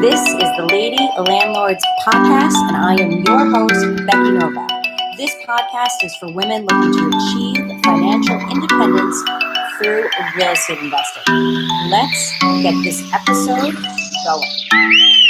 This is the Lady Landlords Podcast, and I am your host, Becky Nova. This podcast is for women looking to achieve financial independence through real estate investing. Let's get this episode going.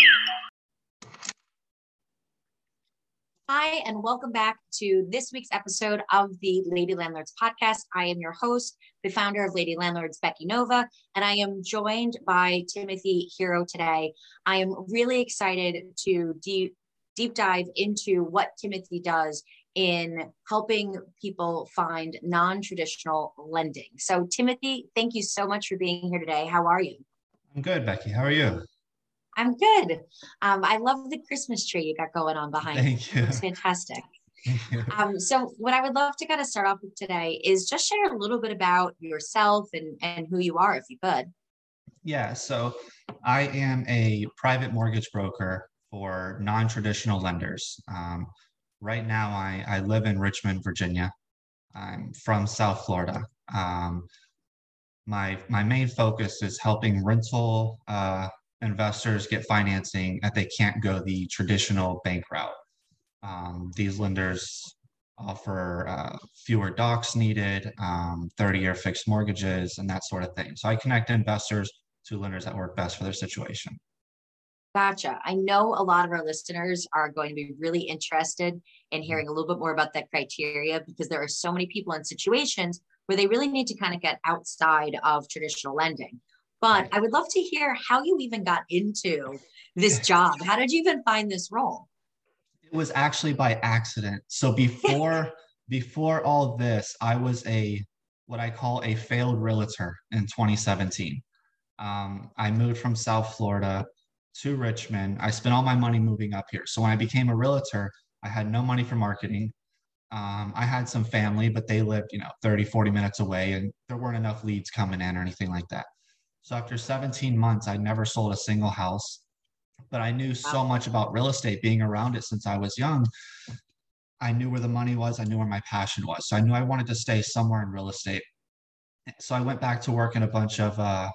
Hi, and welcome back to this week's episode of the Lady Landlords podcast. I am your host, the founder of Lady Landlords, Becky Nova, and I am joined by Timothy Hero today. I am really excited to deep, deep dive into what Timothy does in helping people find non traditional lending. So, Timothy, thank you so much for being here today. How are you? I'm good, Becky. How are you? I'm good. Um, I love the Christmas tree you got going on behind. Thank you. It's fantastic. Um, so, what I would love to kind of start off with today is just share a little bit about yourself and, and who you are, if you could. Yeah, so I am a private mortgage broker for non traditional lenders. Um, right now, I, I live in Richmond, Virginia. I'm from South Florida. Um, my, my main focus is helping rental uh, investors get financing that they can't go the traditional bank route. Um, these lenders offer uh, fewer docs needed, um, 30 year fixed mortgages, and that sort of thing. So I connect investors to lenders that work best for their situation. Gotcha. I know a lot of our listeners are going to be really interested in hearing a little bit more about that criteria because there are so many people in situations where they really need to kind of get outside of traditional lending. But I would love to hear how you even got into this job. How did you even find this role? It was actually by accident. So before before all this, I was a what I call a failed realtor in 2017. Um, I moved from South Florida to Richmond. I spent all my money moving up here. So when I became a realtor, I had no money for marketing. Um, I had some family, but they lived, you know, 30, 40 minutes away, and there weren't enough leads coming in or anything like that. So after 17 months, I never sold a single house, but I knew so much about real estate being around it since I was young. I knew where the money was, I knew where my passion was. So I knew I wanted to stay somewhere in real estate. So I went back to work in a bunch of uh,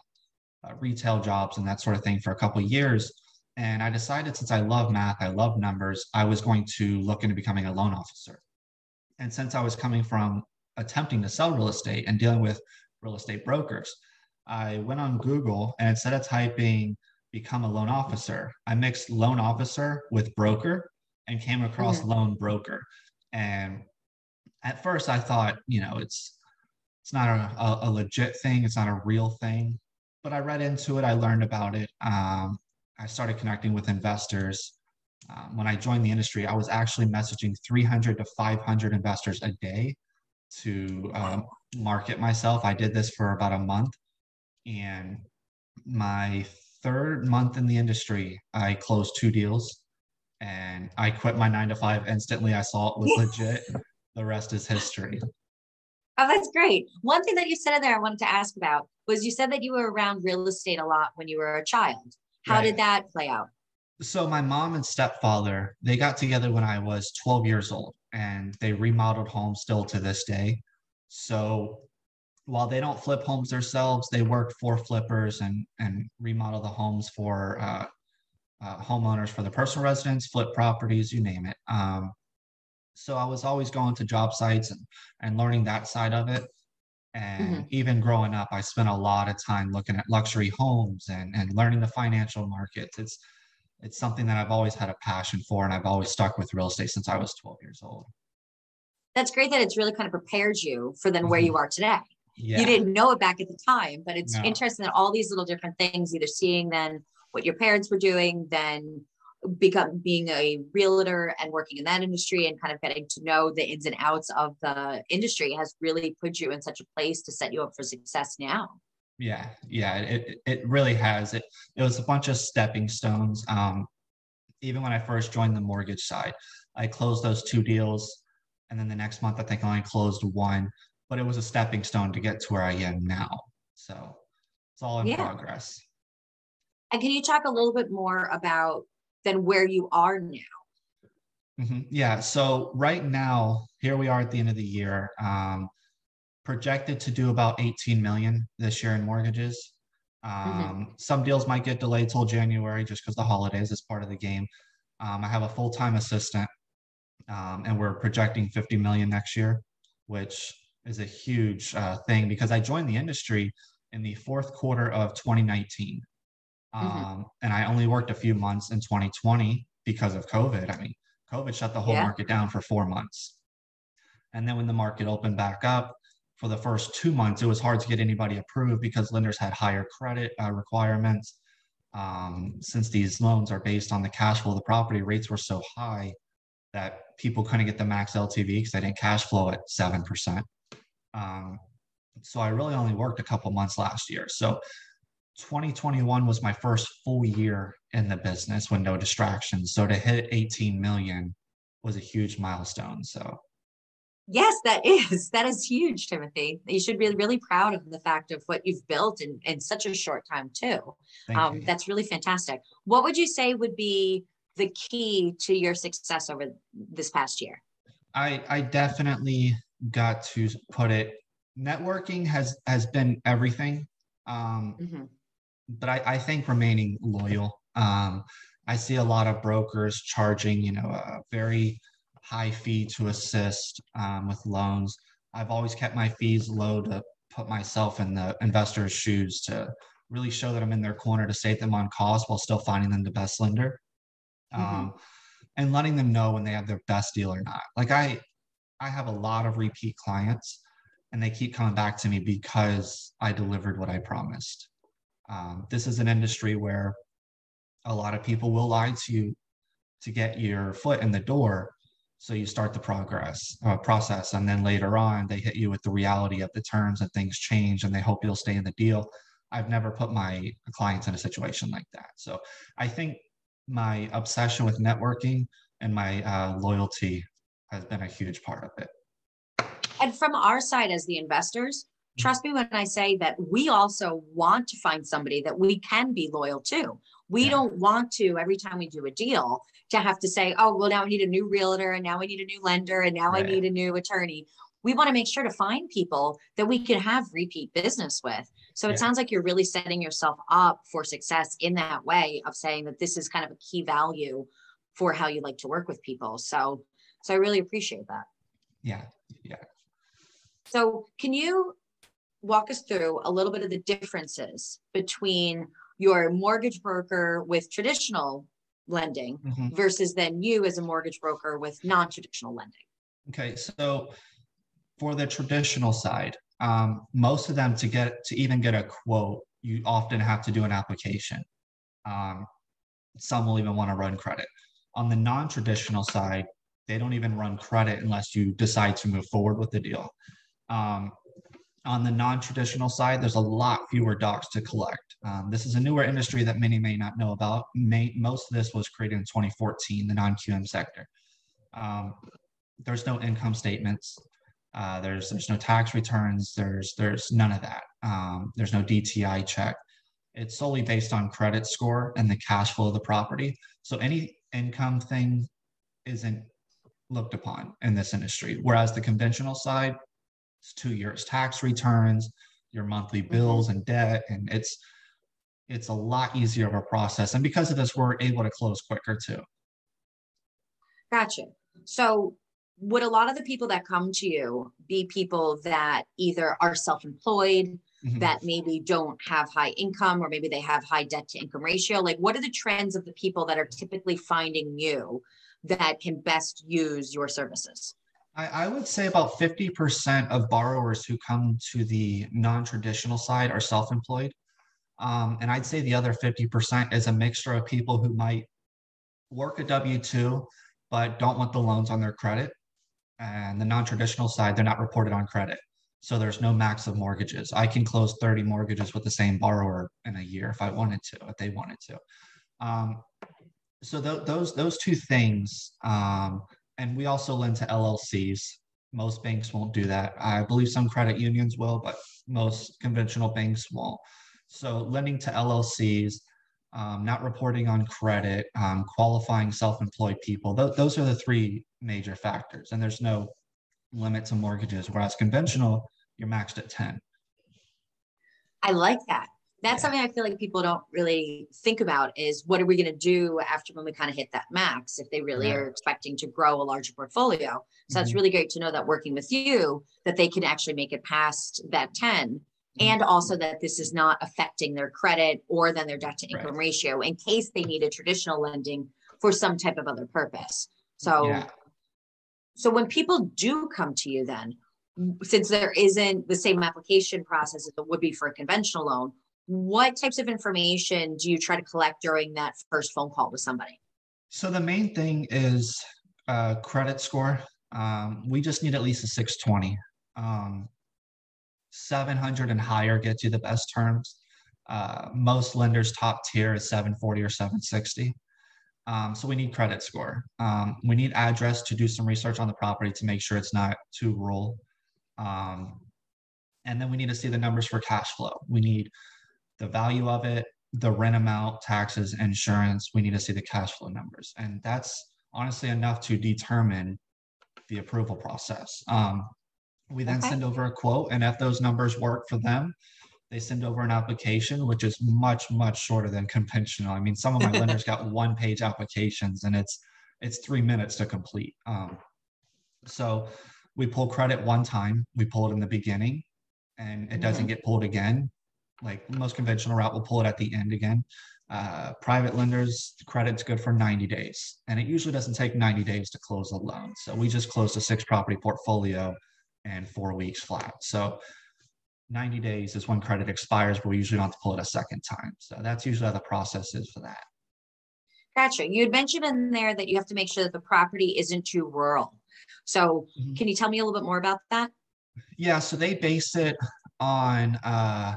uh, retail jobs and that sort of thing for a couple of years. And I decided since I love math, I love numbers, I was going to look into becoming a loan officer. And since I was coming from attempting to sell real estate and dealing with real estate brokers, I went on Google and instead of typing become a loan officer, I mixed loan officer with broker and came across mm-hmm. loan broker. And at first I thought, you know, it's it's not a, a, a, legit thing, it's not a real thing. But I read into it, I learned about it. Um, I started connecting with investors. Um, when I joined the industry, I was actually messaging 300 to 500 investors a day to um, market myself. I did this for about a month and my third month in the industry, I closed two deals and I quit my nine to five instantly. I saw it was legit. The rest is history. Oh, that's great. One thing that you said in there I wanted to ask about was you said that you were around real estate a lot when you were a child. How right. did that play out? So my mom and stepfather, they got together when I was 12 years old and they remodeled homes still to this day. So while they don't flip homes themselves, they work for flippers and and remodel the homes for uh, uh, homeowners for their personal residence, flip properties, you name it. Um, so I was always going to job sites and, and learning that side of it. And mm-hmm. even growing up, I spent a lot of time looking at luxury homes and, and learning the financial markets. It's it's something that I've always had a passion for, and I've always stuck with real estate since I was 12 years old. That's great that it's really kind of prepared you for then where mm-hmm. you are today yeah. you didn't know it back at the time but it's no. interesting that all these little different things either seeing then what your parents were doing then become being a realtor and working in that industry and kind of getting to know the ins and outs of the industry has really put you in such a place to set you up for success now. Yeah. Yeah. It, it really has. It it was a bunch of stepping stones. Um even when i first joined the mortgage side i closed those two deals and then the next month i think i only closed one but it was a stepping stone to get to where I am now. So it's all in yeah. progress. And can you talk a little bit more about then where you are now? Mm-hmm. Yeah. So right now, here we are at the end of the year, um, projected to do about 18 million this year in mortgages. Mm-hmm. Um, mm-hmm. Some deals might get delayed till January just because the holidays is part of the game. Um, I have a full time assistant, um, and we're projecting 50 million next year, which is a huge uh, thing because I joined the industry in the fourth quarter of 2019. Mm-hmm. Um, and I only worked a few months in 2020 because of COVID. I mean, COVID shut the whole yeah. market down for four months. And then when the market opened back up, for the first two months, it was hard to get anybody approved because lenders had higher credit uh, requirements. Um, since these loans are based on the cash flow of the property, rates were so high that people couldn't get the max LTV because they didn't cash flow at 7%. Um, so I really only worked a couple months last year. So 2021 was my first full year in the business with no distractions. So to hit 18 million was a huge milestone. So Yes, that is. That is huge, Timothy. You should be really proud of the fact of what you've built in, in such a short time, too. Um, that's really fantastic. What would you say would be the key to your success over this past year? I, I definitely got to put it networking has has been everything. Um, mm-hmm. but I, I think remaining loyal. Um, i see a lot of brokers charging you know a very high fee to assist um, with loans. I've always kept my fees low to put myself in the investor's shoes to really show that i'm in their corner to save them on cost while still finding them the best lender. Mm-hmm. um, and letting them know when they have their best deal or not. Like i i have a lot of repeat clients and they keep coming back to me because I delivered what I promised. Um, this is an industry where a lot of people will lie to you to get your foot in the door. So you start the progress uh, process, and then later on they hit you with the reality of the terms and things change, and they hope you'll stay in the deal. I've never put my clients in a situation like that. So I think my obsession with networking and my uh, loyalty has been a huge part of it. And from our side as the investors, mm-hmm. trust me when I say that we also want to find somebody that we can be loyal to. We yeah. don't want to, every time we do a deal, to have to say, oh, well, now we need a new realtor and now we need a new lender and now right. I need a new attorney. We want to make sure to find people that we can have repeat business with. So it yeah. sounds like you're really setting yourself up for success in that way of saying that this is kind of a key value for how you like to work with people. So so I really appreciate that. Yeah. Yeah. So, can you walk us through a little bit of the differences between your mortgage broker with traditional lending mm-hmm. versus then you as a mortgage broker with non-traditional lending? Okay, so for the traditional side, um, most of them to get to even get a quote, you often have to do an application. Um, some will even want to run credit. On the non-traditional side, they don't even run credit unless you decide to move forward with the deal. Um, on the non-traditional side, there's a lot fewer docs to collect. Um, this is a newer industry that many may not know about. May, most of this was created in 2014, the non-QM sector. Um, there's no income statements. Uh, there's there's no tax returns. There's there's none of that. Um, there's no DTI check. It's solely based on credit score and the cash flow of the property. So any income thing isn't looked upon in this industry. Whereas the conventional side, it's two years tax returns, your monthly mm-hmm. bills and debt, and it's it's a lot easier of a process. And because of this, we're able to close quicker too. Gotcha. So would a lot of the people that come to you be people that either are self-employed mm-hmm. that maybe don't have high income or maybe they have high debt to income ratio like what are the trends of the people that are typically finding you that can best use your services I, I would say about 50% of borrowers who come to the non traditional side are self employed. Um, and I'd say the other 50% is a mixture of people who might work a W 2 but don't want the loans on their credit. And the non traditional side, they're not reported on credit. So there's no max of mortgages. I can close 30 mortgages with the same borrower in a year if I wanted to, if they wanted to. Um, so th- those those two things um, and we also lend to LLCs. Most banks won't do that. I believe some credit unions will, but most conventional banks won't. So lending to LLCs, um, not reporting on credit, um, qualifying self-employed people. Th- those are the three major factors. And there's no limit to mortgages. Whereas conventional, you're maxed at 10. I like that. That's yeah. something I feel like people don't really think about is what are we going to do after when we kind of hit that max if they really yeah. are expecting to grow a larger portfolio. So mm-hmm. that's really great to know that working with you that they can actually make it past that 10 mm-hmm. and also that this is not affecting their credit or then their debt to income right. ratio in case they need a traditional lending for some type of other purpose. So yeah. so when people do come to you then since there isn't the same application process as it would be for a conventional loan, what types of information do you try to collect during that first phone call with somebody? So the main thing is uh, credit score. Um, we just need at least a 620. Um, 700 and higher gets you the best terms. Uh, most lenders top tier is 740 or 760. Um, so we need credit score. Um, we need address to do some research on the property to make sure it's not too rural. Um, and then we need to see the numbers for cash flow. We need the value of it, the rent amount, taxes, insurance. We need to see the cash flow numbers. And that's honestly enough to determine the approval process. Um, we then okay. send over a quote, and if those numbers work for them, they send over an application, which is much, much shorter than conventional. I mean, some of my lenders got one page applications and it's it's three minutes to complete. Um, so we pull credit one time, we pull it in the beginning, and it doesn't mm-hmm. get pulled again like most conventional route will pull it at the end again. Uh, private lenders, credit's good for 90 days, and it usually doesn't take 90 days to close a loan. So we just closed a six property portfolio in four weeks flat. So 90 days is when credit expires, but we usually don't have to pull it a second time. So that's usually how the process is for that. Gotcha. You had mentioned in there that you have to make sure that the property isn't too rural. So mm-hmm. can you tell me a little bit more about that? Yeah, so they base it on uh,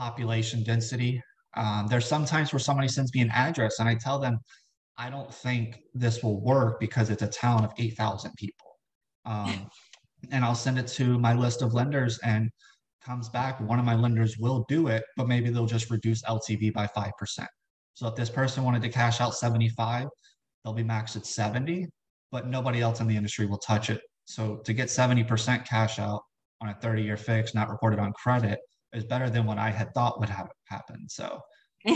population density. Um, there's sometimes where somebody sends me an address and I tell them, I don't think this will work because it's a town of 8,000 people. Um, and I'll send it to my list of lenders and comes back, one of my lenders will do it, but maybe they'll just reduce LTV by 5%. So if this person wanted to cash out 75, they'll be maxed at 70, but nobody else in the industry will touch it. So to get 70% cash out on a 30 year fix, not reported on credit, is better than what I had thought would have happened. So,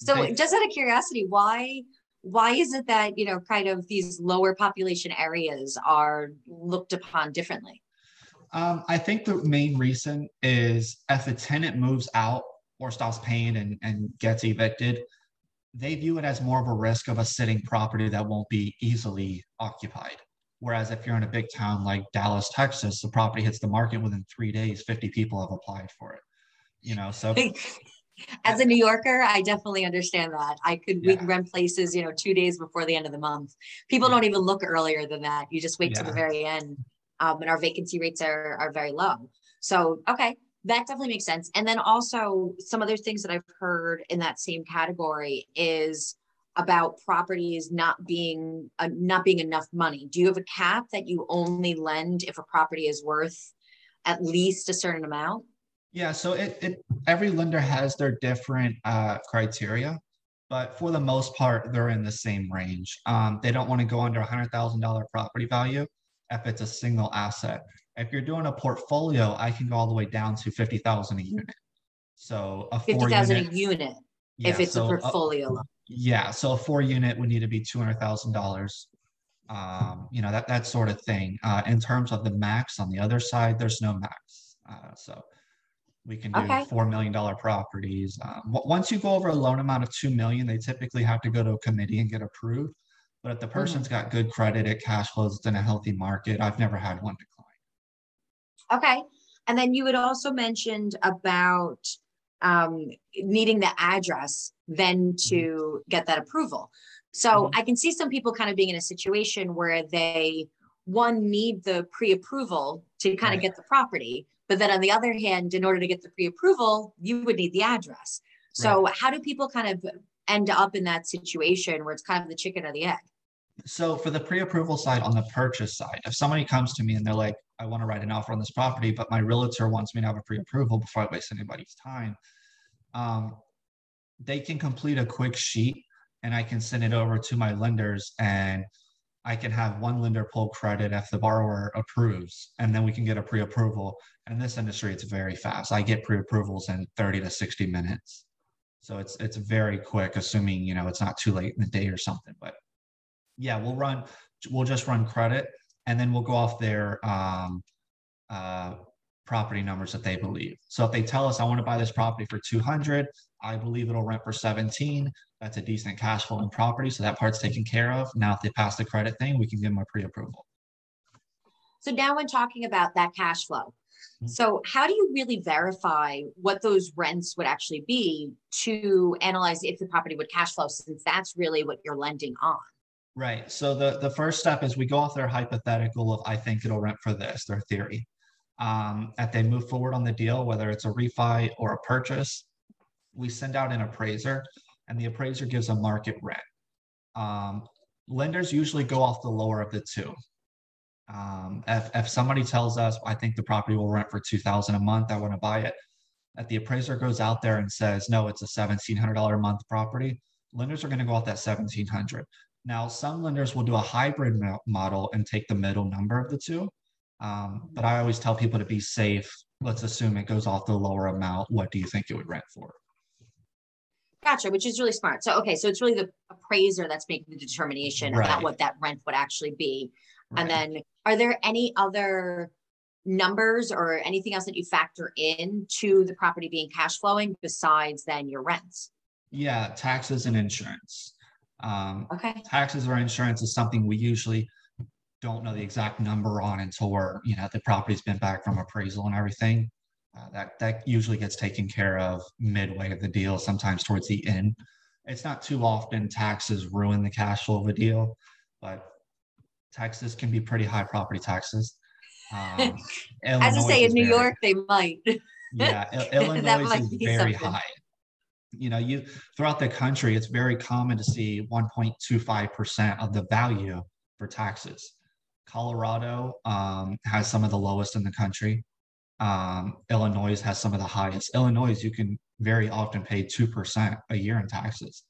so they, just out of curiosity, why why is it that you know kind of these lower population areas are looked upon differently? Um, I think the main reason is if a tenant moves out or stops paying and, and gets evicted, they view it as more of a risk of a sitting property that won't be easily occupied. Whereas if you're in a big town like Dallas, Texas, the property hits the market within three days, 50 people have applied for it. You know, so as a New Yorker, I definitely understand that. I could yeah. we can rent places, you know, two days before the end of the month. People yeah. don't even look earlier than that. You just wait yeah. to the very end. Um, and our vacancy rates are are very low. So okay, that definitely makes sense. And then also some other things that I've heard in that same category is about properties not being uh, not being enough money? Do you have a cap that you only lend if a property is worth at least a certain amount? Yeah so it, it every lender has their different uh, criteria but for the most part they're in the same range. Um, they don't want to go under a hundred thousand dollar property value if it's a single asset. If you're doing a portfolio i can go all the way down to 50000 a unit. So a 50000 a unit yeah, if it's so a portfolio a, yeah, so a four unit would need to be two hundred thousand dollars. Um, you know that that sort of thing. Uh, in terms of the max, on the other side, there's no max. Uh, so we can do okay. four million dollar properties. Um, once you go over a loan amount of two million, they typically have to go to a committee and get approved. But if the mm-hmm. person's mm-hmm. got good credit, it cash flows, it's in a healthy market. I've never had one decline. Okay, and then you had also mentioned about um, needing the address then mm-hmm. to get that approval. So mm-hmm. I can see some people kind of being in a situation where they one need the pre-approval to kind right. of get the property, but then on the other hand, in order to get the pre-approval, you would need the address. So right. how do people kind of end up in that situation where it's kind of the chicken or the egg? So for the pre-approval side on the purchase side, if somebody comes to me and they're like, I want to write an offer on this property, but my realtor wants me to have a pre-approval before I waste anybody's time, um, they can complete a quick sheet and I can send it over to my lenders and I can have one lender pull credit if the borrower approves, and then we can get a pre-approval. And in this industry, it's very fast. I get pre-approvals in 30 to 60 minutes. So it's it's very quick, assuming you know it's not too late in the day or something. But yeah, we'll run we'll just run credit and then we'll go off their um, uh, property numbers that they believe. So if they tell us I want to buy this property for 200, I believe it'll rent for 17. That's a decent cash flow in property. So that part's taken care of. Now, if they pass the credit thing, we can give them a pre-approval. So now when talking about that cash flow, mm-hmm. so how do you really verify what those rents would actually be to analyze if the property would cash flow since that's really what you're lending on? Right. So the, the first step is we go off their hypothetical of I think it'll rent for this, their theory. Um, as they move forward on the deal, whether it's a refi or a purchase, we send out an appraiser and the appraiser gives a market rent. Um, lenders usually go off the lower of the two. Um, if, if somebody tells us, I think the property will rent for 2000 a month, I want to buy it, that the appraiser goes out there and says, no, it's a $1,700 a month property, lenders are going to go off that 1700 Now, some lenders will do a hybrid model and take the middle number of the two. Um, but I always tell people to be safe. Let's assume it goes off the lower amount. What do you think it would rent for? Gotcha, which is really smart. So, okay, so it's really the appraiser that's making the determination right. about what that rent would actually be. Right. And then, are there any other numbers or anything else that you factor in to the property being cash flowing besides then your rents? Yeah, taxes and insurance. Um, okay. Taxes or insurance is something we usually don't know the exact number on until we're, you know, the property's been back from appraisal and everything. Uh, that that usually gets taken care of midway of the deal, sometimes towards the end. It's not too often taxes ruin the cash flow of a deal, but taxes can be pretty high property taxes. Um, As I say, in New very, York, they might. yeah, Illinois is very something. high. You know, you throughout the country, it's very common to see 1.25% of the value for taxes. Colorado um, has some of the lowest in the country. Um, Illinois has some of the highest. Illinois, you can very often pay 2% a year in taxes.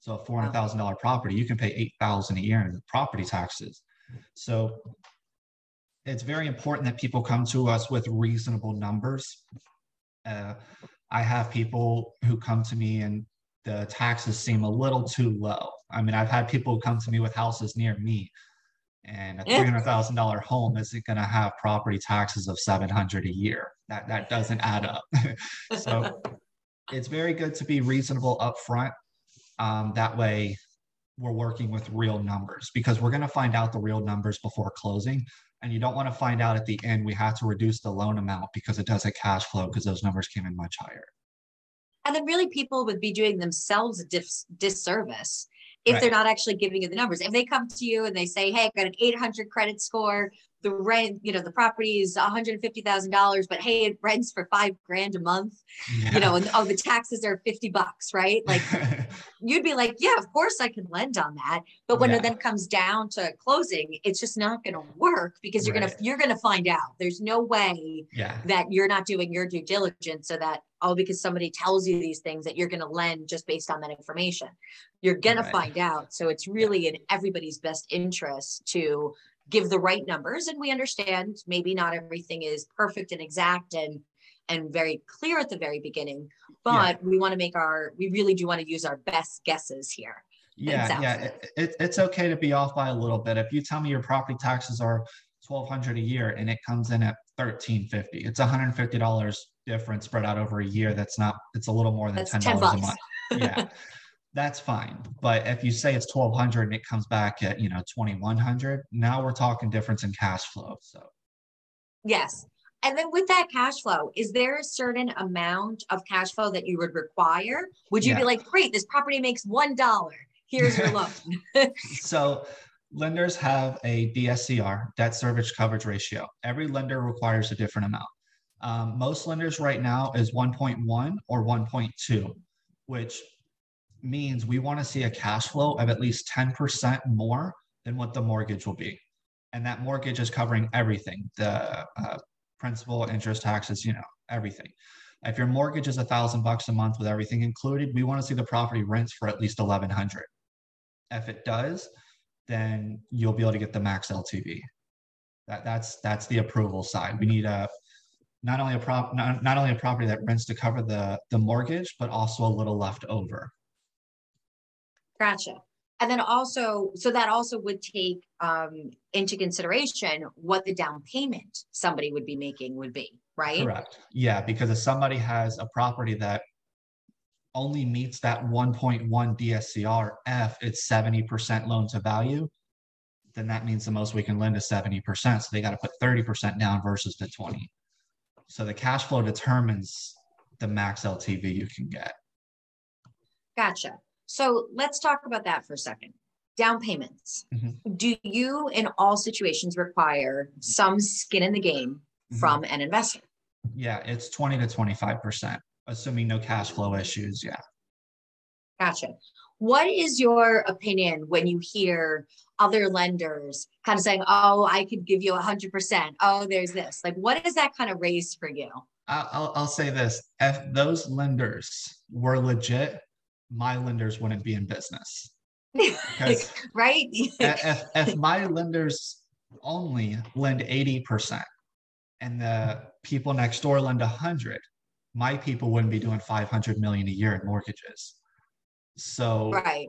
So a $400,000 property, you can pay 8,000 a year in property taxes. So it's very important that people come to us with reasonable numbers. Uh, I have people who come to me and the taxes seem a little too low. I mean, I've had people come to me with houses near me and a three hundred thousand dollar home isn't going to have property taxes of seven hundred a year. That that doesn't add up. so it's very good to be reasonable upfront. Um, that way, we're working with real numbers because we're going to find out the real numbers before closing. And you don't want to find out at the end we have to reduce the loan amount because it doesn't cash flow because those numbers came in much higher. And then really people would be doing themselves a dis- disservice if right. they're not actually giving you the numbers. If they come to you and they say, Hey, I've got an 800 credit score, the rent, you know, the property is $150,000, but hey, it rents for five grand a month, yeah. you know, and oh, the taxes are 50 bucks, right? Like you'd be like, yeah, of course I can lend on that. But when yeah. it then comes down to closing, it's just not going to work because you're right. going to, you're going to find out there's no way yeah. that you're not doing your due diligence so that all because somebody tells you these things that you're going to lend just based on that information. You're going right. to find out. So it's really in everybody's best interest to give the right numbers. And we understand maybe not everything is perfect and exact and and very clear at the very beginning, but yeah. we want to make our we really do want to use our best guesses here. Yeah, yeah. It, it, it's okay to be off by a little bit. If you tell me your property taxes are twelve hundred a year and it comes in at thirteen fifty, it's one hundred and fifty dollars difference spread out over a year. That's not. It's a little more than ten dollars a month. Yeah. that's fine. But if you say it's 1200 and it comes back at, you know, 2100, now we're talking difference in cash flow. So, yes. And then with that cash flow, is there a certain amount of cash flow that you would require? Would you yeah. be like, great, this property makes $1. Here's your loan. so, lenders have a DSCR, debt service coverage ratio. Every lender requires a different amount. Um, most lenders right now is 1.1 or 1.2, which means we want to see a cash flow of at least 10% more than what the mortgage will be. And that mortgage is covering everything the uh, principal, interest, taxes, you know, everything. If your mortgage is a thousand bucks a month with everything included, we want to see the property rents for at least 1100. If it does, then you'll be able to get the max LTV. That that's that's the approval side. We need a not only a prop not, not only a property that rents to cover the the mortgage, but also a little left over. Gotcha. And then also, so that also would take um, into consideration what the down payment somebody would be making would be, right? Correct. Yeah, because if somebody has a property that only meets that 1.1 DSCR, F, it's 70% loan to value, then that means the most we can lend is 70%. So they got to put 30% down versus the 20. So the cash flow determines the max LTV you can get. Gotcha. So let's talk about that for a second. Down payments. Mm-hmm. Do you, in all situations, require some skin in the game mm-hmm. from an investor? Yeah, it's 20 to 25%, assuming no cash flow issues. Yeah. Gotcha. What is your opinion when you hear other lenders kind of saying, oh, I could give you 100%. Oh, there's this. Like, what does that kind of raise for you? I'll, I'll say this if those lenders were legit, my lenders wouldn't be in business. right? if, if my lenders only lend 80% and the people next door lend 100, my people wouldn't be doing 500 million a year in mortgages. So right.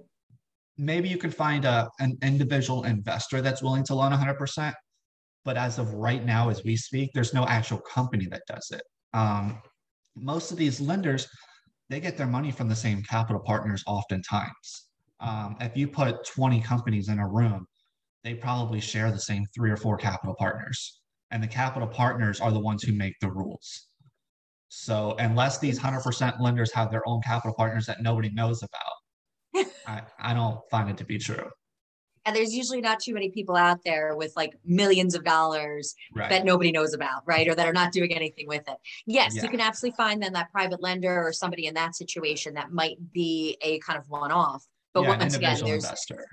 maybe you could find a, an individual investor that's willing to loan 100%. But as of right now, as we speak, there's no actual company that does it. Um, most of these lenders, they get their money from the same capital partners oftentimes. Um, if you put 20 companies in a room, they probably share the same three or four capital partners. And the capital partners are the ones who make the rules. So unless these 100% lenders have their own capital partners that nobody knows about, I, I don't find it to be true and there's usually not too many people out there with like millions of dollars right. that nobody knows about right or that are not doing anything with it yes yeah. you can absolutely find then that private lender or somebody in that situation that might be a kind of one-off but yeah, once again there's investor.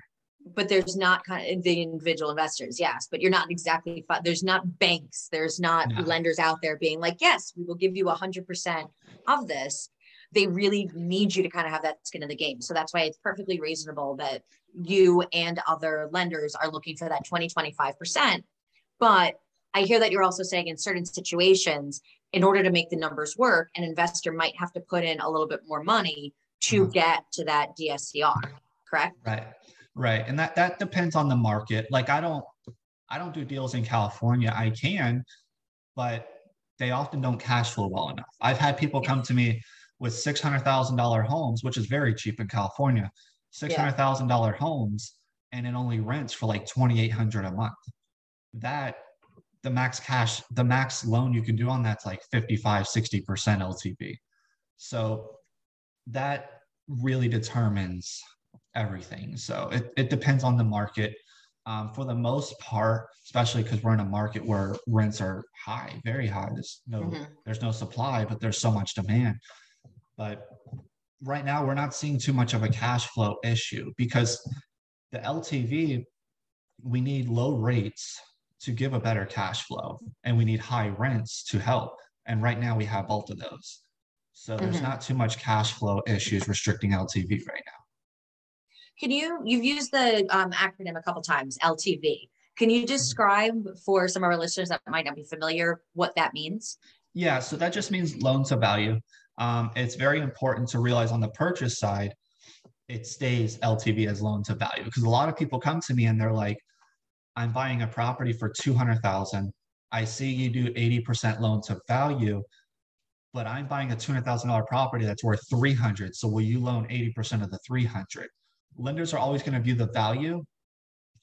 but there's not kind of the individual investors yes but you're not exactly there's not banks there's not no. lenders out there being like yes we will give you 100% of this they really need you to kind of have that skin in the game. So that's why it's perfectly reasonable that you and other lenders are looking for that 20, 25%. But I hear that you're also saying in certain situations, in order to make the numbers work, an investor might have to put in a little bit more money to mm-hmm. get to that DSCR, correct? Right. Right. And that that depends on the market. Like I don't I don't do deals in California. I can, but they often don't cash flow well enough. I've had people come to me with $600,000 homes, which is very cheap in California, $600,000 yeah. homes, and it only rents for like 2,800 a month. That the max cash, the max loan you can do on that's like 55, 60% LTV. So that really determines everything. So it, it depends on the market. Um, for the most part, especially because we're in a market where rents are high, very high. There's no mm-hmm. there's no supply, but there's so much demand. But right now, we're not seeing too much of a cash flow issue because the LTV, we need low rates to give a better cash flow, and we need high rents to help. And right now, we have both of those. So there's mm-hmm. not too much cash flow issues restricting LTV right now. Can you, you've used the um, acronym a couple times, LTV. Can you describe for some of our listeners that might not be familiar what that means? Yeah, so that just means loan to value um, it's very important to realize on the purchase side, it stays LTV as loan to value because a lot of people come to me and they're like, I'm buying a property for 200,000. I see you do 80% loan to value, but I'm buying a $200,000 property that's worth 300. So will you loan 80% of the 300? Lenders are always going to view the value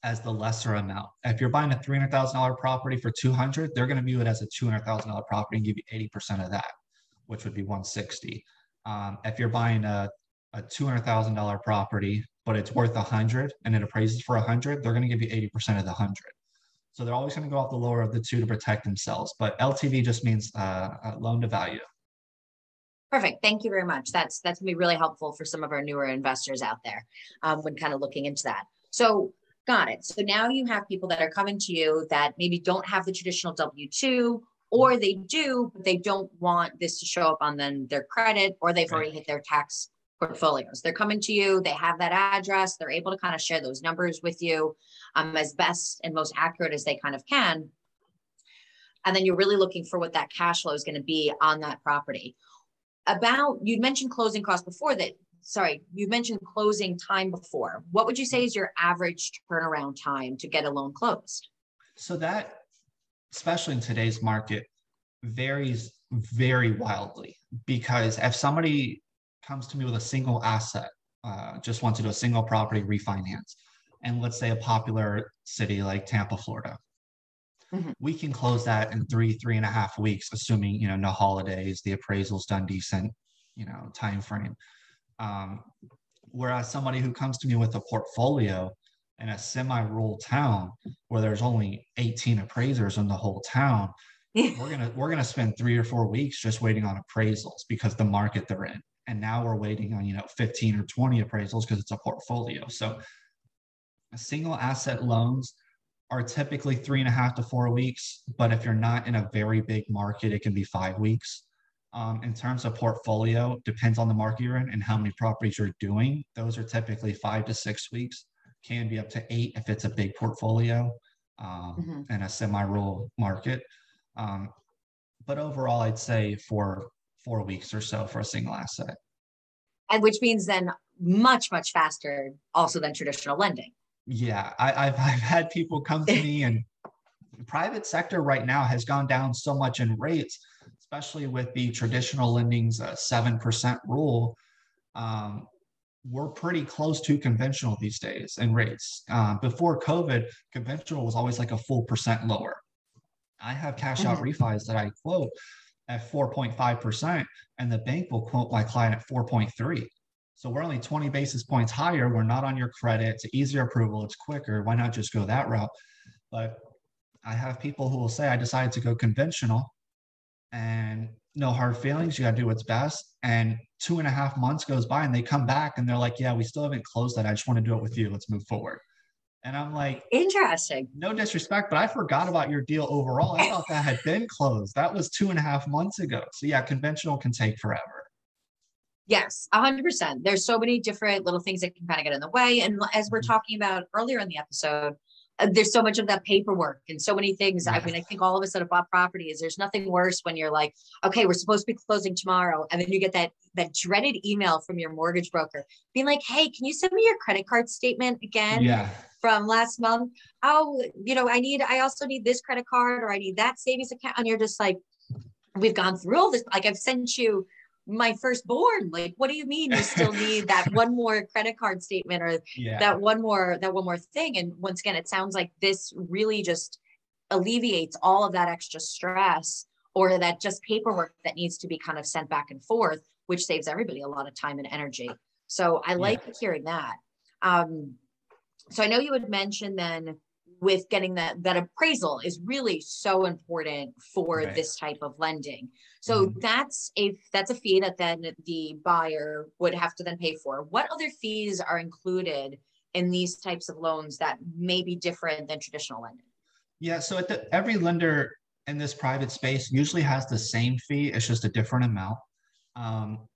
as the lesser amount. If you're buying a $300,000 property for 200, they're going to view it as a $200,000 property and give you 80% of that which would be 160. Um, if you're buying a, a $200,000 property, but it's worth 100 and it appraises for 100, they're going to give you 80% of the 100. So they're always going to go off the lower of the two to protect themselves. But LTV just means uh, loan to value. Perfect. Thank you very much. That's that's gonna be really helpful for some of our newer investors out there um, when kind of looking into that. So got it. So now you have people that are coming to you that maybe don't have the traditional W two or they do, but they don't want this to show up on then their credit, or they've right. already hit their tax portfolios. They're coming to you, they have that address, they're able to kind of share those numbers with you um, as best and most accurate as they kind of can. And then you're really looking for what that cash flow is going to be on that property. About, you mentioned closing costs before that, sorry, you mentioned closing time before. What would you say is your average turnaround time to get a loan closed? So that, especially in today's market, varies very wildly because if somebody comes to me with a single asset, uh, just wants to do a single property refinance, and let's say a popular city like Tampa, Florida, mm-hmm. we can close that in three, three and a half weeks, assuming you know no holidays, the appraisal's done decent, you know, time frame. Um, whereas somebody who comes to me with a portfolio in a semi-rural town where there's only 18 appraisers in the whole town we're gonna we're gonna spend three or four weeks just waiting on appraisals because the market they're in. And now we're waiting on you know 15 or 20 appraisals because it's a portfolio. So single asset loans are typically three and a half to four weeks but if you're not in a very big market it can be five weeks. Um, in terms of portfolio depends on the market you're in and how many properties you're doing. Those are typically five to six weeks can be up to eight if it's a big portfolio um, mm-hmm. in a semi-rural market um, but overall, I'd say for four weeks or so for a single asset. And which means then much, much faster also than traditional lending. Yeah, I, have I've had people come to me and private sector right now has gone down so much in rates, especially with the traditional lending's uh, 7% rule. Um, we're pretty close to conventional these days in rates. Uh, before COVID, conventional was always like a full percent lower. I have cash out mm-hmm. refis that I quote at 4.5%, and the bank will quote my client at 4.3. So we're only 20 basis points higher. We're not on your credit. It's easier approval. It's quicker. Why not just go that route? But I have people who will say, I decided to go conventional and no hard feelings. You got to do what's best. And two and a half months goes by and they come back and they're like, yeah, we still haven't closed that. I just want to do it with you. Let's move forward. And I'm like, interesting. No disrespect, but I forgot about your deal overall. I thought that had been closed. That was two and a half months ago. So yeah, conventional can take forever. Yes, 100%. There's so many different little things that can kind of get in the way. And as we're mm-hmm. talking about earlier in the episode, Uh, there's so much of that paperwork and so many things. Yes. I mean, I think all of us that have bought properties, there's nothing worse when you're like, okay, we're supposed to be closing tomorrow. And then you get that that dreaded email from your mortgage broker being like, hey, can you send me your credit card statement again? Yeah. From last month. Oh, you know, I need, I also need this credit card or I need that savings account. And you're just like, we've gone through all this. Like I've sent you my firstborn like what do you mean you still need that one more credit card statement or yeah. that one more that one more thing and once again it sounds like this really just alleviates all of that extra stress or that just paperwork that needs to be kind of sent back and forth which saves everybody a lot of time and energy so i like yeah. hearing that um so i know you had mentioned then with getting that that appraisal is really so important for right. this type of lending so mm-hmm. that's a that's a fee that then the buyer would have to then pay for what other fees are included in these types of loans that may be different than traditional lending yeah so the, every lender in this private space usually has the same fee it's just a different amount um,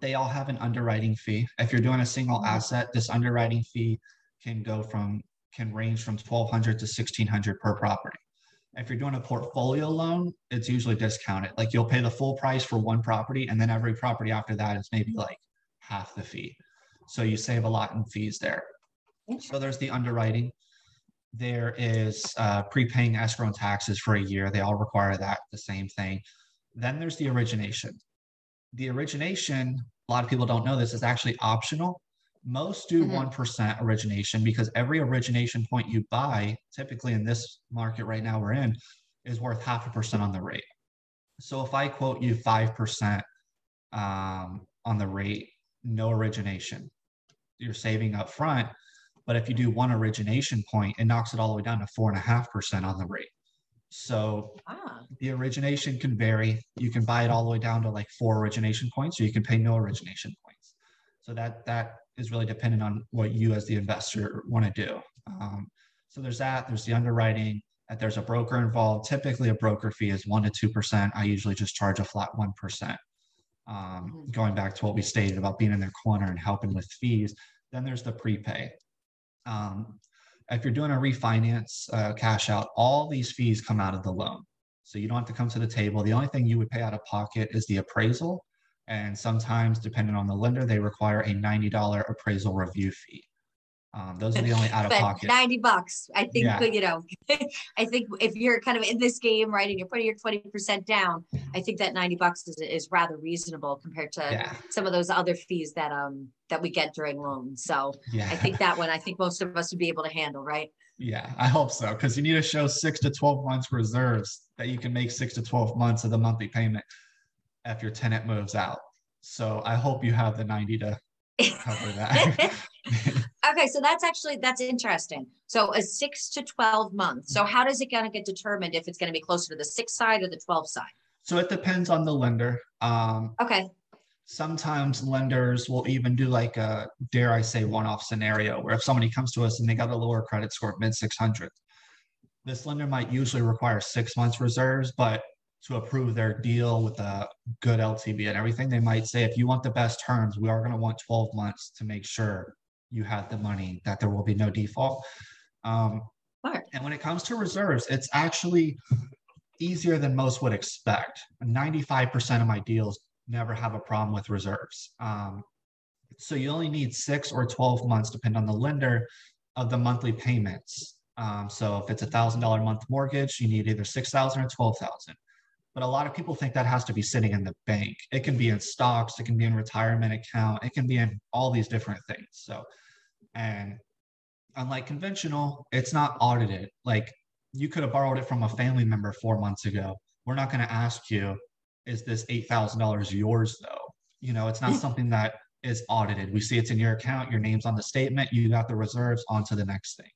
they all have an underwriting fee if you're doing a single mm-hmm. asset this underwriting fee can go from can range from 1200 to 1600 per property. If you're doing a portfolio loan, it's usually discounted. Like you'll pay the full price for one property, and then every property after that is maybe like half the fee. So you save a lot in fees there. So there's the underwriting. There is uh, prepaying escrow and taxes for a year. They all require that, the same thing. Then there's the origination. The origination, a lot of people don't know this, is actually optional most do mm-hmm. one mm-hmm. origination because every origination point you buy, typically in this market right now we're in, is worth half a percent on the rate. So if I quote you five percent um, on the rate, no origination, you're saving up front. But if you do one origination point, it knocks it all the way down to four and a half percent on the rate. So ah. the origination can vary. You can buy it all the way down to like four origination points, or you can pay no origination. So that that is really dependent on what you as the investor want to do. Um, so there's that. There's the underwriting. That there's a broker involved. Typically, a broker fee is one to two percent. I usually just charge a flat one percent. Um, mm-hmm. Going back to what we stated about being in their corner and helping with fees, then there's the prepay. Um, if you're doing a refinance, uh, cash out, all these fees come out of the loan. So you don't have to come to the table. The only thing you would pay out of pocket is the appraisal. And sometimes, depending on the lender, they require a $90 appraisal review fee. Um, those are the only out of pocket. 90 bucks. I think, yeah. you know, I think if you're kind of in this game, right, and you're putting your 20% down, I think that 90 bucks is, is rather reasonable compared to yeah. some of those other fees that, um, that we get during loans. So yeah. I think that one, I think most of us would be able to handle, right? Yeah, I hope so. Cause you need to show six to 12 months reserves that you can make six to 12 months of the monthly payment if your tenant moves out. So I hope you have the 90 to cover that. okay, so that's actually that's interesting. So a six to 12 months. So how does it gonna get determined if it's gonna be closer to the six side or the 12 side? So it depends on the lender. Um, okay. Sometimes lenders will even do like a dare I say one-off scenario where if somebody comes to us and they got a lower credit score, mid 600, this lender might usually require six months reserves, but to approve their deal with a good LTV and everything, they might say, if you want the best terms, we are going to want 12 months to make sure you have the money, that there will be no default. Um, and when it comes to reserves, it's actually easier than most would expect. 95% of my deals never have a problem with reserves. Um, so you only need six or 12 months, depending on the lender, of the monthly payments. Um, so if it's a thousand dollar month mortgage, you need either six thousand or twelve thousand. But a lot of people think that has to be sitting in the bank. It can be in stocks, it can be in retirement account, it can be in all these different things. So, and unlike conventional, it's not audited. Like you could have borrowed it from a family member four months ago. We're not going to ask you, is this eight thousand dollars yours though? You know, it's not hmm. something that is audited. We see it's in your account, your name's on the statement, you got the reserves, on to the next thing.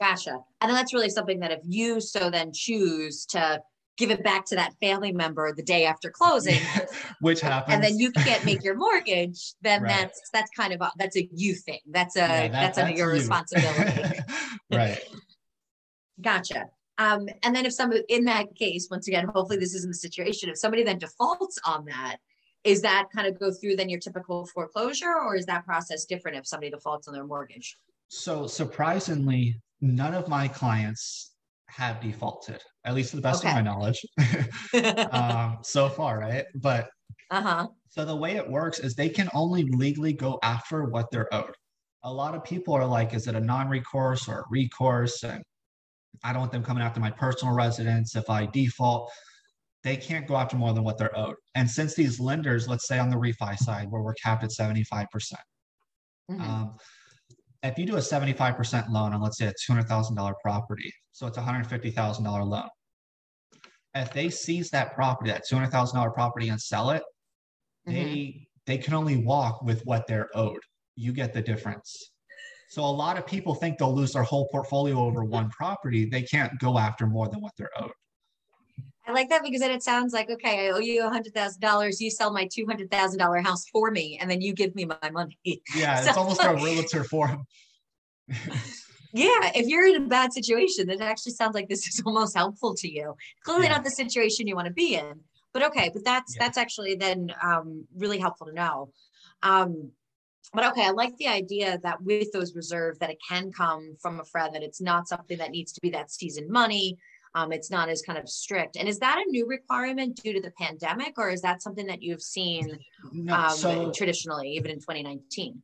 Gotcha. And then that's really something that if you so then choose to give it back to that family member the day after closing which happens. and then you can't make your mortgage then right. that's that's kind of a, that's a you thing. That's a yeah, that, that's, that's your you. responsibility. Right. Gotcha. Um, and then if some in that case once again hopefully this isn't the situation if somebody then defaults on that is that kind of go through then your typical foreclosure or is that process different if somebody defaults on their mortgage? So surprisingly none of my clients have defaulted, at least to the best okay. of my knowledge, um, so far, right? But uh-huh. so the way it works is they can only legally go after what they're owed. A lot of people are like, is it a non-recourse or a recourse? And I don't want them coming after my personal residence if I default. They can't go after more than what they're owed. And since these lenders, let's say on the refi side, where we're capped at 75%, percent mm-hmm. um, if you do a 75% loan on, let's say, a $200,000 property, so it's a $150,000 loan. If they seize that property, that $200,000 property, and sell it, mm-hmm. they they can only walk with what they're owed. You get the difference. So a lot of people think they'll lose their whole portfolio over one property. They can't go after more than what they're owed. I like that because then it sounds like, okay, I owe you a hundred thousand dollars. You sell my two hundred thousand dollar house for me, and then you give me my money. Yeah, so, it's almost a realtor for him. yeah, if you're in a bad situation, then it actually sounds like this is almost helpful to you. Clearly, yeah. not the situation you want to be in, but okay. But that's yeah. that's actually then um, really helpful to know. Um, but okay, I like the idea that with those reserves, that it can come from a friend, that it's not something that needs to be that seasoned money um, it's not as kind of strict. And is that a new requirement due to the pandemic, or is that something that you've seen no, um, so, traditionally, even in 2019?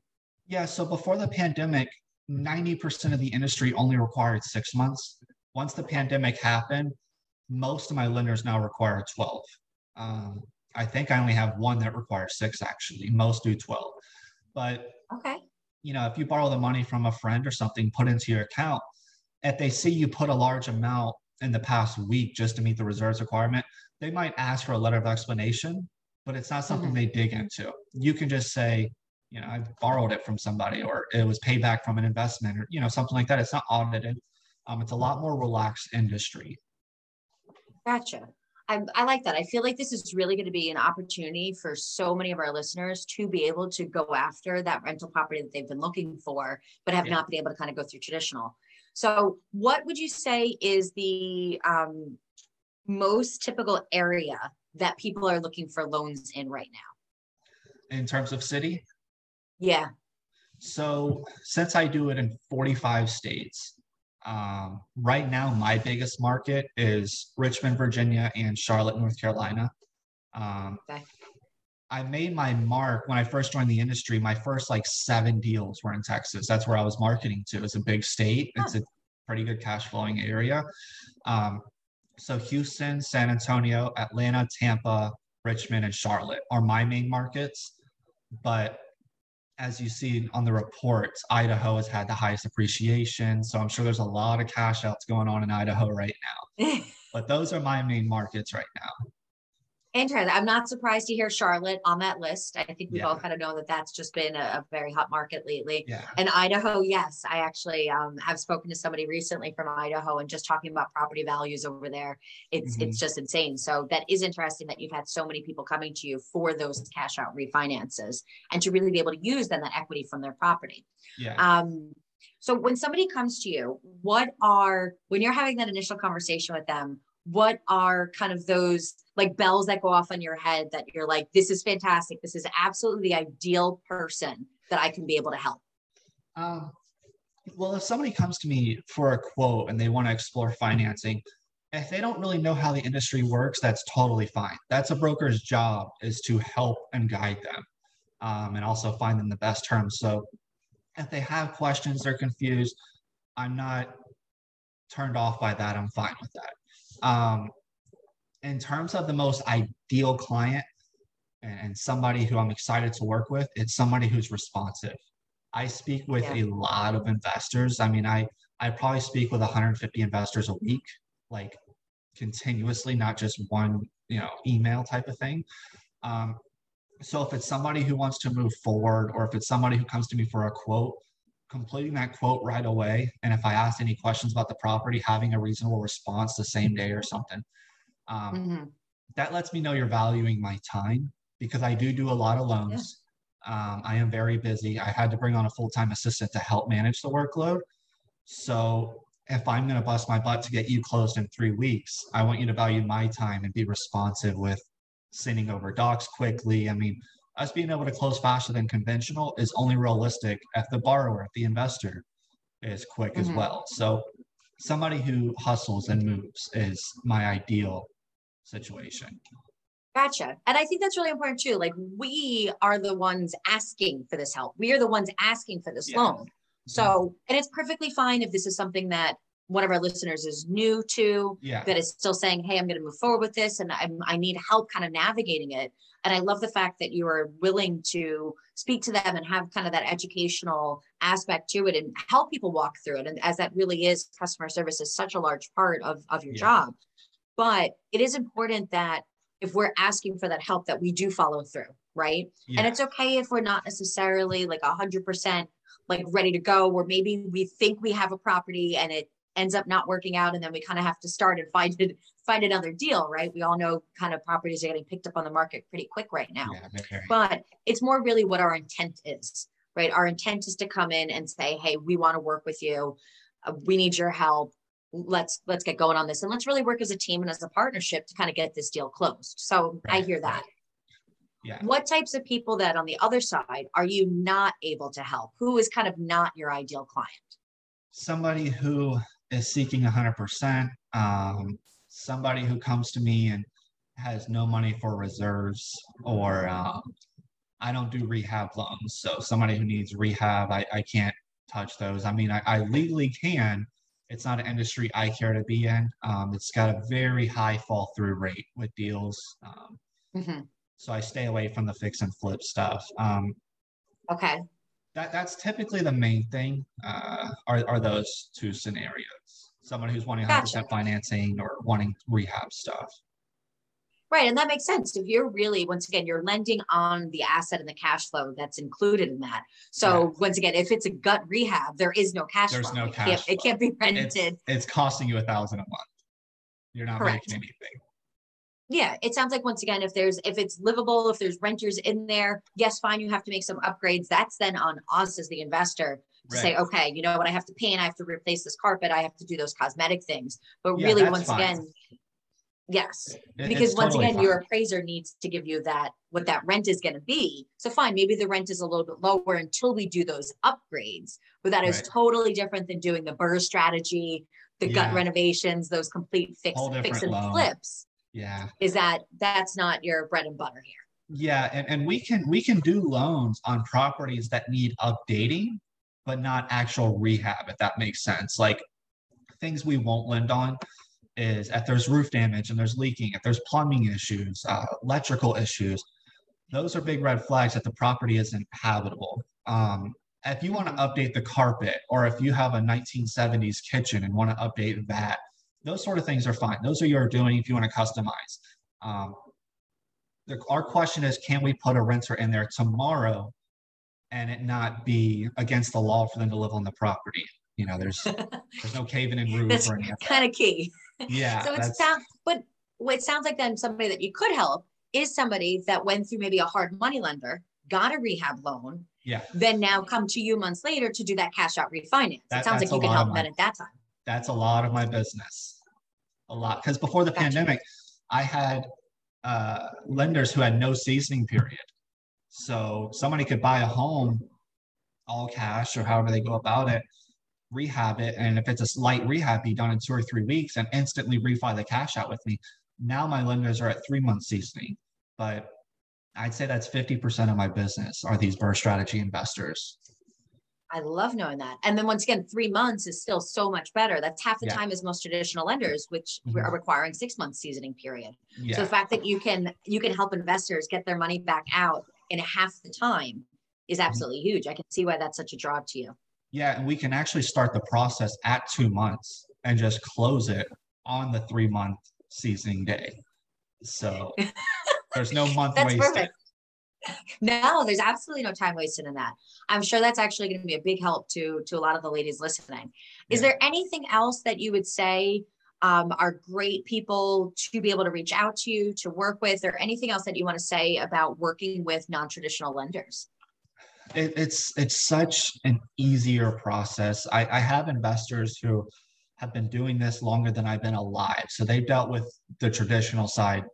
Yeah, so before the pandemic, 90% of the industry only required six months. Once the pandemic happened, most of my lenders now require 12. Um, I think I only have one that requires six actually. Most do 12. But okay, you know, if you borrow the money from a friend or something, put into your account, if they see you put a large amount in the past week just to meet the reserves requirement, they might ask for a letter of explanation, but it's not something mm-hmm. they dig into. You can just say, you know, I borrowed it from somebody or it was payback from an investment or, you know, something like that. It's not audited. Um, it's a lot more relaxed industry. Gotcha. I, I, like that. I feel like this is really going to be an opportunity for so many of our listeners to be able to go after that rental property that they've been looking for, but have yeah. not been able to kind of go through traditional. So, what would you say is the um, most typical area that people are looking for loans in right now? In terms of city? Yeah. So since I do it in 45 states, um, right now my biggest market is Richmond, Virginia, and Charlotte, North Carolina. Um, okay. I made my mark when I first joined the industry. My first like seven deals were in Texas. That's where I was marketing to. It's a big state. It's a pretty good cash flowing area. Um, so Houston, San Antonio, Atlanta, Tampa, Richmond, and Charlotte are my main markets. But as you see on the reports, Idaho has had the highest appreciation. So I'm sure there's a lot of cash outs going on in Idaho right now. but those are my main markets right now. Interesting. I'm not surprised to hear Charlotte on that list. I think we yeah. all kind of know that that's just been a, a very hot market lately. Yeah. And Idaho, yes, I actually um, have spoken to somebody recently from Idaho and just talking about property values over there. It's mm-hmm. it's just insane. So that is interesting that you've had so many people coming to you for those cash out refinances and to really be able to use then that equity from their property. Yeah. Um, so when somebody comes to you, what are when you're having that initial conversation with them? What are kind of those like bells that go off on your head that you're like, this is fantastic. This is absolutely the ideal person that I can be able to help? Um, well, if somebody comes to me for a quote and they want to explore financing, if they don't really know how the industry works, that's totally fine. That's a broker's job is to help and guide them um, and also find them the best terms. So if they have questions, they're confused, I'm not turned off by that. I'm fine with that. Um, in terms of the most ideal client and somebody who I'm excited to work with, it's somebody who's responsive. I speak with yeah. a lot of investors. I mean, I I probably speak with 150 investors a week, like continuously, not just one, you know, email type of thing. Um, so if it's somebody who wants to move forward, or if it's somebody who comes to me for a quote, completing that quote right away. And if I asked any questions about the property, having a reasonable response the same day or something. Um, mm-hmm. That lets me know you're valuing my time because I do do a lot of loans. Yeah. Um, I am very busy. I had to bring on a full time assistant to help manage the workload. So if I'm going to bust my butt to get you closed in three weeks, I want you to value my time and be responsive with sending over docs quickly. I mean, us being able to close faster than conventional is only realistic if the borrower, if the investor is quick mm-hmm. as well. So somebody who hustles and moves is my ideal situation. Gotcha. And I think that's really important too. Like we are the ones asking for this help. We are the ones asking for this yeah. loan. So, and it's perfectly fine if this is something that one of our listeners is new to, yeah. that is still saying, Hey, I'm going to move forward with this and I'm, I need help kind of navigating it. And I love the fact that you are willing to speak to them and have kind of that educational aspect to it and help people walk through it. And as that really is customer service is such a large part of, of your yeah. job. But it is important that if we're asking for that help, that we do follow through, right? Yeah. And it's okay if we're not necessarily like a hundred percent like ready to go, or maybe we think we have a property and it ends up not working out and then we kind of have to start and find it find another deal right? We all know kind of properties are getting picked up on the market pretty quick right now. Yeah, but it's more really what our intent is right? Our intent is to come in and say hey we want to work with you. Uh, we need your help. Let's let's get going on this. And let's really work as a team and as a partnership to kind of get this deal closed. So right. i hear that. Yeah. What types of people that on the other side are you not able to help? Who is kind of not your ideal client? Somebody who is seeking 100%. Um, somebody who comes to me and has no money for reserves, or um, I don't do rehab loans. So somebody who needs rehab, I, I can't touch those. I mean, I, I legally can. It's not an industry I care to be in. Um, it's got a very high fall through rate with deals. Um, mm-hmm. So I stay away from the fix and flip stuff. Um, okay that that's typically the main thing uh, are, are those two scenarios someone who's wanting 100% gotcha. financing or wanting rehab stuff right and that makes sense if you're really once again you're lending on the asset and the cash flow that's included in that so yeah. once again if it's a gut rehab there is no cash flow. there's flow. no it cash can't, it can't be rented it's, it's, costing you a thousand a month you're not Correct. making anything yeah it sounds like once again if there's if it's livable if there's renters in there yes fine you have to make some upgrades that's then on us as the investor to right. say okay you know what i have to paint i have to replace this carpet i have to do those cosmetic things but yeah, really once fine. again Yes, It- because once totally again, your appraiser needs to give you that, what that rent is gonna be. So fine, maybe the rent is a little bit lower until we do those upgrades. But that is Right. totally different than doing the BRRRR strategy, the gut renovations, those complete fix, fix and flips. Yeah. Is that, that's not your bread and butter here. Yeah, and, and we can we can do loans on properties that need updating, but not actual rehab, if that makes sense. Like things we won't lend on is if there's roof damage and there's leaking, if there's plumbing issues, uh, electrical issues, those are big red flags that the property isn't habitable. Um, if you want to update the carpet or if you have a 1970s kitchen and want to update that, those sort of things are fine. Those are your doing if you want to customize. Um, the, our question is, can we put a renter in there tomorrow and it not be against the law for them to live on the property? You know, there's there's no caving in roof That's or any of that. kind of key. Yeah, So it that's- sounds, but what it sounds like then somebody that you could help is somebody that went through maybe a hard money lender, got a rehab loan, yeah, then now come to you months later to do that cash out refinance. It That- sounds like you can help them at that time. that's a lot of my business. A lot because before the Gotcha. pandemic, I had uh, lenders who had no seasoning period. So somebody could buy a home all cash or however they go about it, rehab it, and if it's a slight rehab, be done in two or three weeks and instantly refi the cash out with me. Now my lenders are at three months seasoning, but I'd say that's 50% of my business are these burst strategy investors. I love knowing that. And then once again, three months is still so much better. That's half the Yeah. time as most traditional lenders, which Mhm. are requiring six months seasoning period. So the fact that you can you can help investors get their money back out in half the time is Mm-hmm. absolutely huge. I can see why that's such a draw to you. Yeah, and we can actually start the process at two months and just close it on the three month seasoning day. So there's no month That's wasted. perfect. No, there's absolutely no time wasted in that. I'm sure that's actually going to be a big help to to a lot of the ladies listening. Is Yeah. there anything else that you would say um, are great people to be able to reach out to you to work with, or anything else that you want to say about working with non-traditional lenders? It, it's it's such an easier process. I, I have investors who have been doing this longer than I've been alive. So they've dealt with the traditional side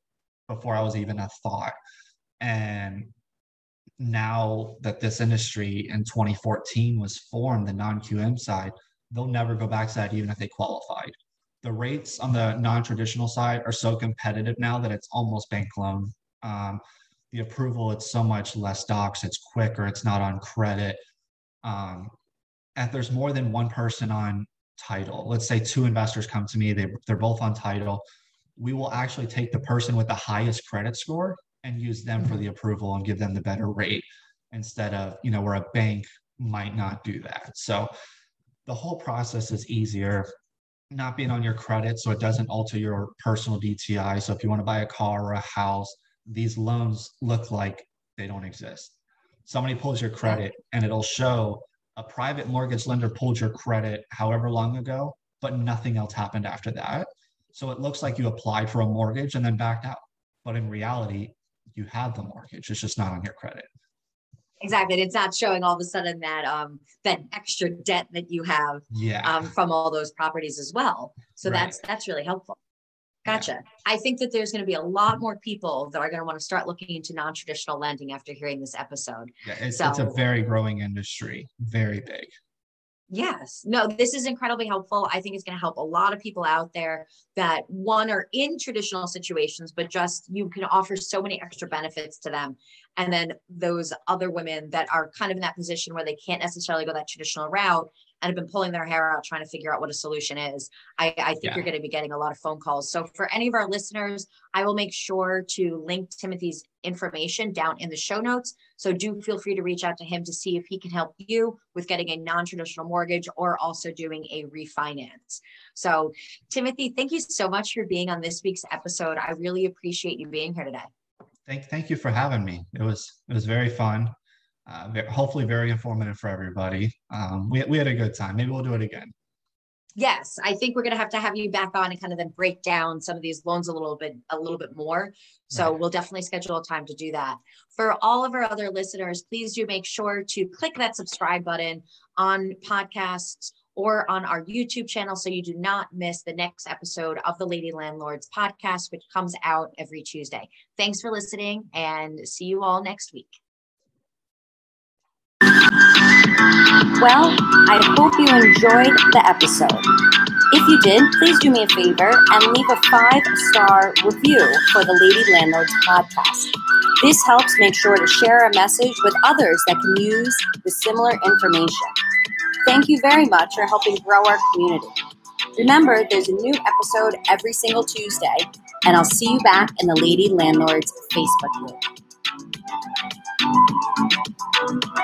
before I was even a thought. And now that this industry in 2014 was formed, the non-QM side, they'll never go back to that even if they qualified. The rates on the non-traditional side are so competitive now that it's almost bank loan. Um, the approval, it's so much less docs, it's quicker, it's not on credit. Um, if there's more than one person on title, let's say two investors come to me, they, they're both on title, we will actually take the person with the highest credit score and use them for the approval and give them the better rate instead of, you know, where a bank might not do that. So the whole process is easier, not being on your credit so it doesn't alter your personal DTI. So if you want to buy a car or a house, these loans look like they don't exist. Somebody pulls your credit and it'll show a private mortgage lender pulled your credit however long ago, but nothing else happened after that. So it looks like you applied for a mortgage and then backed out. But in reality, you have the mortgage. It's just not on your credit. Exactly. It's not showing all of a sudden that um that extra debt that you have Yeah. um from all those properties as well. So Right. that's that's really helpful. Yeah. Gotcha. I think that there's going to be a lot more people that are going to want to start looking into non-traditional lending after hearing this episode. yeah. It's, it's a very growing industry, very big. Yes. No, this is incredibly helpful. I think it's going to help a lot of people out there that one are in traditional situations, but just you can offer so many extra benefits to them. And then those other women that are kind of in that position where they can't necessarily go that traditional route and have been pulling their hair out trying to figure out what a solution is. I, I think Yeah. you're going to be getting a lot of phone calls. So for any of our listeners, I will make sure to link Timothy's information down in the show notes. So do feel free to reach out to him to see if he can help you with getting a non-traditional mortgage or also doing a refinance. So Timothy, thank you so much for being on this week's episode. I really appreciate you being here today. Thank, thank you for having me. It was, it was very fun. Uh, hopefully very informative for everybody. Um, we, we had a good time. Maybe we'll do it again. Yes, I think we're going to have to have you back on and kind of then break down some of these loans a little bit a little bit more. So Right. we'll definitely schedule a time to do that. For all of our other listeners, please do make sure to click that subscribe button on podcasts or on our YouTube channel so you do not miss the next episode of the Lady Landlords podcast, which comes out every Tuesday. Thanks for listening and see you all next week. Well, I hope you enjoyed the episode. If you did, please do me a favor and leave a five star review for the Lady Landlords podcast. This helps make sure to share a message with others that can use the similar information. Thank you very much for helping grow our community. Remember, there's a new episode every single Tuesday, and I'll see you back in the Lady Landlords Facebook group.